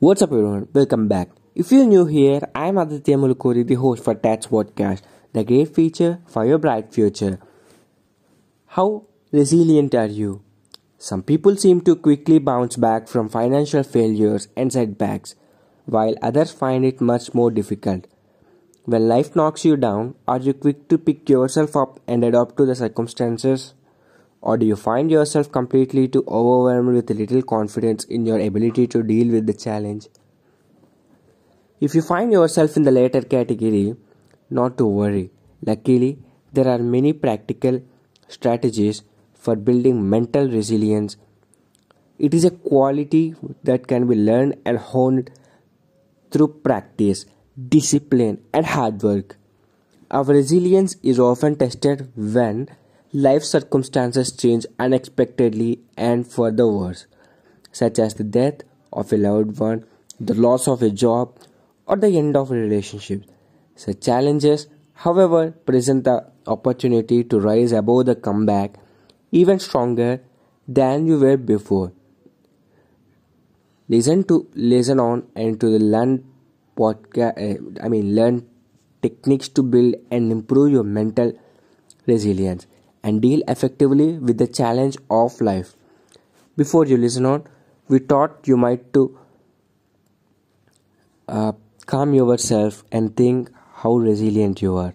What's up, everyone? Welcome back. If you're new here, I'm Aditya Mulukuri, the host for Tats Podcast, the great feature for your bright future. How resilient are you? Some people seem to quickly bounce back from financial failures and setbacks, while others find it much more difficult. When life knocks you down, are you quick to pick yourself up and adapt to the circumstances? Or do you find yourself completely too overwhelmed with little confidence in your ability to deal with the challenge? If you find yourself in the latter category, not to worry. Luckily, there are many practical strategies for building mental resilience. It is a quality that can be learned and honed through practice, discipline, and hard work. Our resilience is often tested when Life circumstances change unexpectedly and for the worse, such as the death of a loved one, the loss of a job, or the end of a relationship. Such challenges, however, present the opportunity to rise above the comeback even stronger than you were before. Listen to listen on and to the learn podcast. Uh, I mean, learn techniques to build and improve your mental resilience and deal effectively with the challenge of life. Before you listen on, we thought you might to uh, calm yourself and think how resilient you are.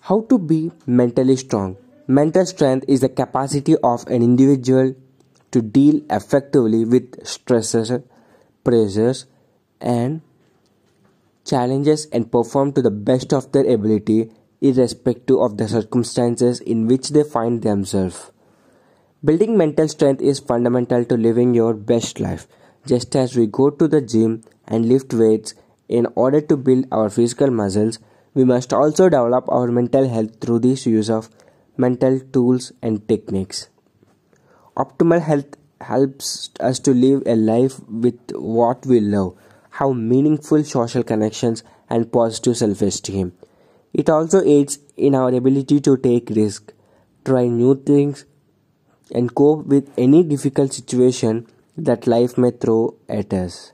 How to be mentally strong. Mental strength is the capacity of an individual to deal effectively with stresses, pressures, and challenges and perform to the best of their ability irrespective of the circumstances in which they find themselves. Building mental strength is fundamental to living your best life. Just as we go to the gym and lift weights in order to build our physical muscles, we must also develop our mental health through the use of mental tools and techniques. Optimal health helps us to live a life with what we love, have meaningful social connections, and positive self esteem. It also aids in our ability to take risks, try new things, and cope with any difficult situation that life may throw at us.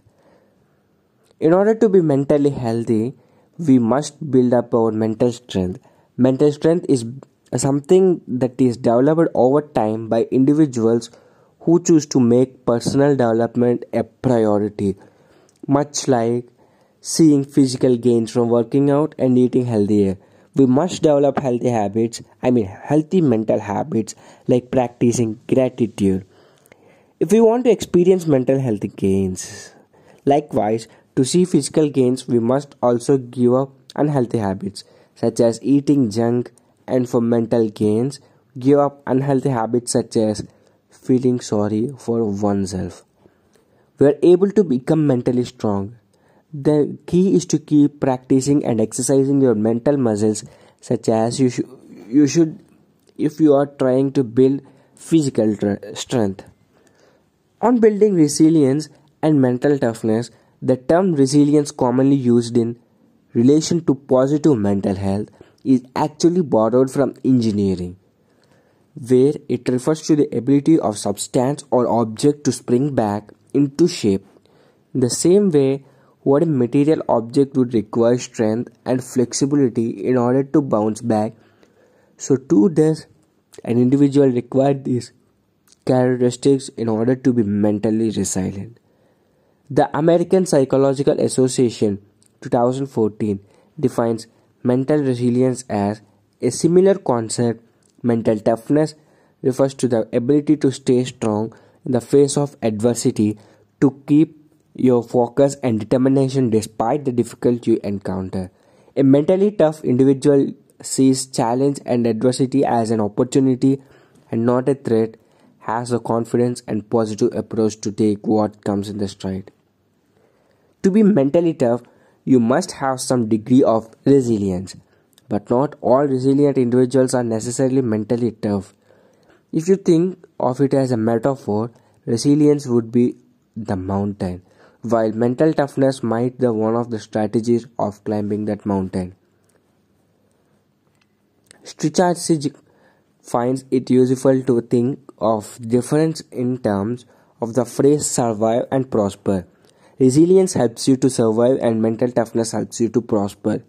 In order to be mentally healthy, we must build up our mental strength. Mental strength is something that is developed over time by individuals who choose to make personal development a priority, much like seeing physical gains from working out and eating healthier. We must develop healthy habits, I mean, healthy mental habits like practicing gratitude. If we want to experience mental health gains, likewise, to see physical gains, we must also give up unhealthy habits such as eating junk, and for mental gains, give up unhealthy habits such as feeling sorry for oneself. We are able to become mentally strong the key is to keep practicing and exercising your mental muscles, such as you, sh- you should if you are trying to build physical strength. On building resilience and mental toughness, the term resilience, commonly used in relation to positive mental health, is actually borrowed from engineering, where it refers to the ability of substance or object to spring back into shape. The same way, what a material object would require strength and flexibility in order to bounce back, so too does an individual require these characteristics in order to be mentally resilient. The American Psychological Association 2014 defines mental resilience as a similar concept. Mental toughness refers to the ability to stay strong in the face of adversity, to keep your focus and determination despite the difficulty you encounter. A mentally tough individual sees challenge and adversity as an opportunity and not a threat, has the confidence and positive approach to take what comes in the stride. To be mentally tough, you must have some degree of resilience, but not all resilient individuals are necessarily mentally tough. If you think of it as a metaphor, resilience would be the mountain while mental toughness might be one of the strategies of climbing that mountain. Strycharczyk finds it useful to think of difference in terms of the phrase survive and prosper. Resilience helps you to survive and mental toughness helps you to prosper.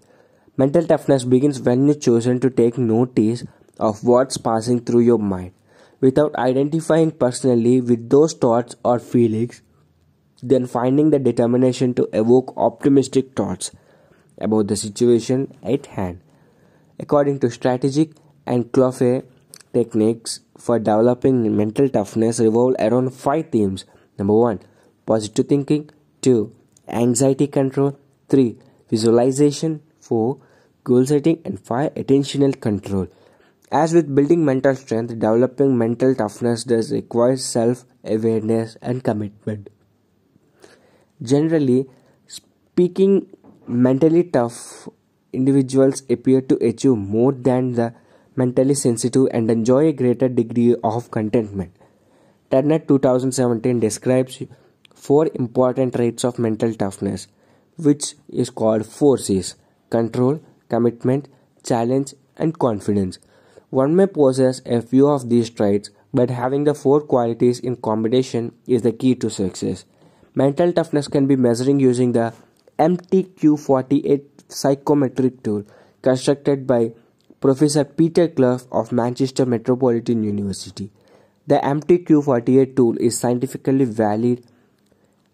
Mental toughness begins when you chosen to take notice of what's passing through your mind without identifying personally with those thoughts or feelings, then finding the determination to evoke optimistic thoughts about the situation at hand. According to Strycharczyk and Clough techniques for developing mental toughness revolve around five themes. Number one, positive thinking. Two, anxiety control. Three, visualization. Four, goal setting. And five, attentional control. As with building mental strength, developing mental toughness does require self awareness and commitment. Generally speaking, mentally tough individuals appear to achieve more than the mentally sensitive and enjoy a greater degree of contentment. Turner 2017 describes four important traits of mental toughness, which is called four C's control, commitment, challenge, and confidence. One may possess a few of these traits, but having the four qualities in combination is the key to success. Mental toughness can be measured using the MTQ48 psychometric tool constructed by Professor Peter Clough of Manchester Metropolitan University. The MTQ48 tool is scientifically valid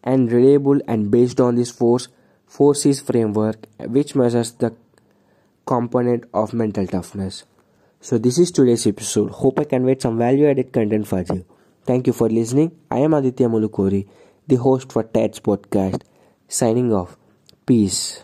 and reliable and based on this force forces framework which measures the component of mental toughness. So this is today's episode. Hope I conveyed some value added content for you. Thank you for listening. I am Aditya Mulukuri, the host for TED's podcast. Signing off. Peace.